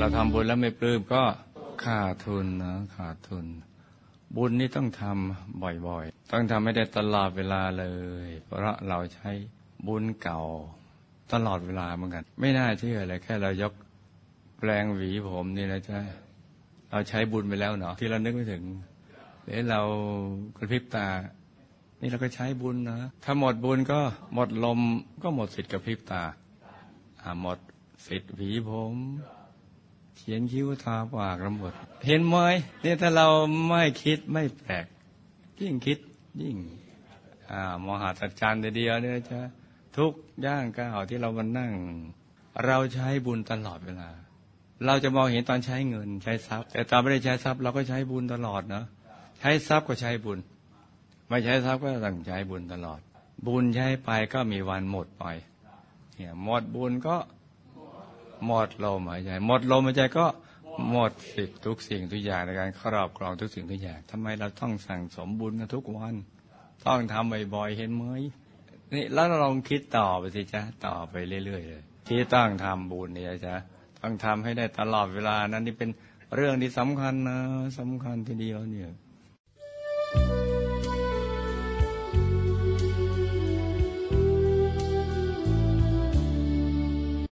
เราทำบุญแล้วไม่ปลื้มก็ขาดทุนนะขาดทุน บุญนี่ต้องทำบ่อยๆ ต้องทำให้ได้ตลอดเวลาเลย เพราะเราใช้บุญเก่าตลอดเวลาเหมือนกัน ไม่น่าเชื่อเลยแค่เรายกแปลงหวีผมนี่นะจ๊ะเราใช้บุญไปแล้วเนาะที่เรานึกไม่ถึงหรือเรากระพริบตา นี่เราก็ใช้บุญนะถ้าหมดบุญก็หมดลมก็หมดสิทธิ์กระพริบตาหมดสิทธิ์หวีผม เขียนคิ้วทาปากลำบดเห็นไหมเนี่ยถ้าเราไม่คิดไม่แปลก ยิ่งคิดยิ่งอ่ามหัศจรรย์เดียวเนี่ยจะทุกย่างก้าวที่เรามานั่ง เราใช้บุญตลอดเวลา เราจะมองเห็นตอนใช้เงินใช้ทรัพย์ แต่ตอนไม่ได้ใช้ทรัพย์เราก็ใช้บุญตลอดเนาะใช้ทรัพย์ก็ใช้บุญ ไม่ใช้ทรัพย์ก็ต้องใช้บุญตลอด บุญใช้ไปก็มีวันหมดไปเนี่ยหมดบุญก็ หมดลมหายใจหมดลมหายใจก็หมดสิทธิ์ทุกสิ่งทุกอย่างในการครอบครองทุกสิ่งทุกอย่างทำไมเราต้องสั่งสมบุญกันทุกวัน ต้องทำบ่อยๆเห็นไหมนี่แล้วเราลองคิดต่อไปสิจ๊ะต่อไปเรื่อยๆเลยที่ต้องทำบุญเนี่ยจ๊ะต้องทำให้ได้ตลอดเวลานั้นนี่เป็นเรื่องที่สำคัญนะสำคัญทีเดียวเนี่ย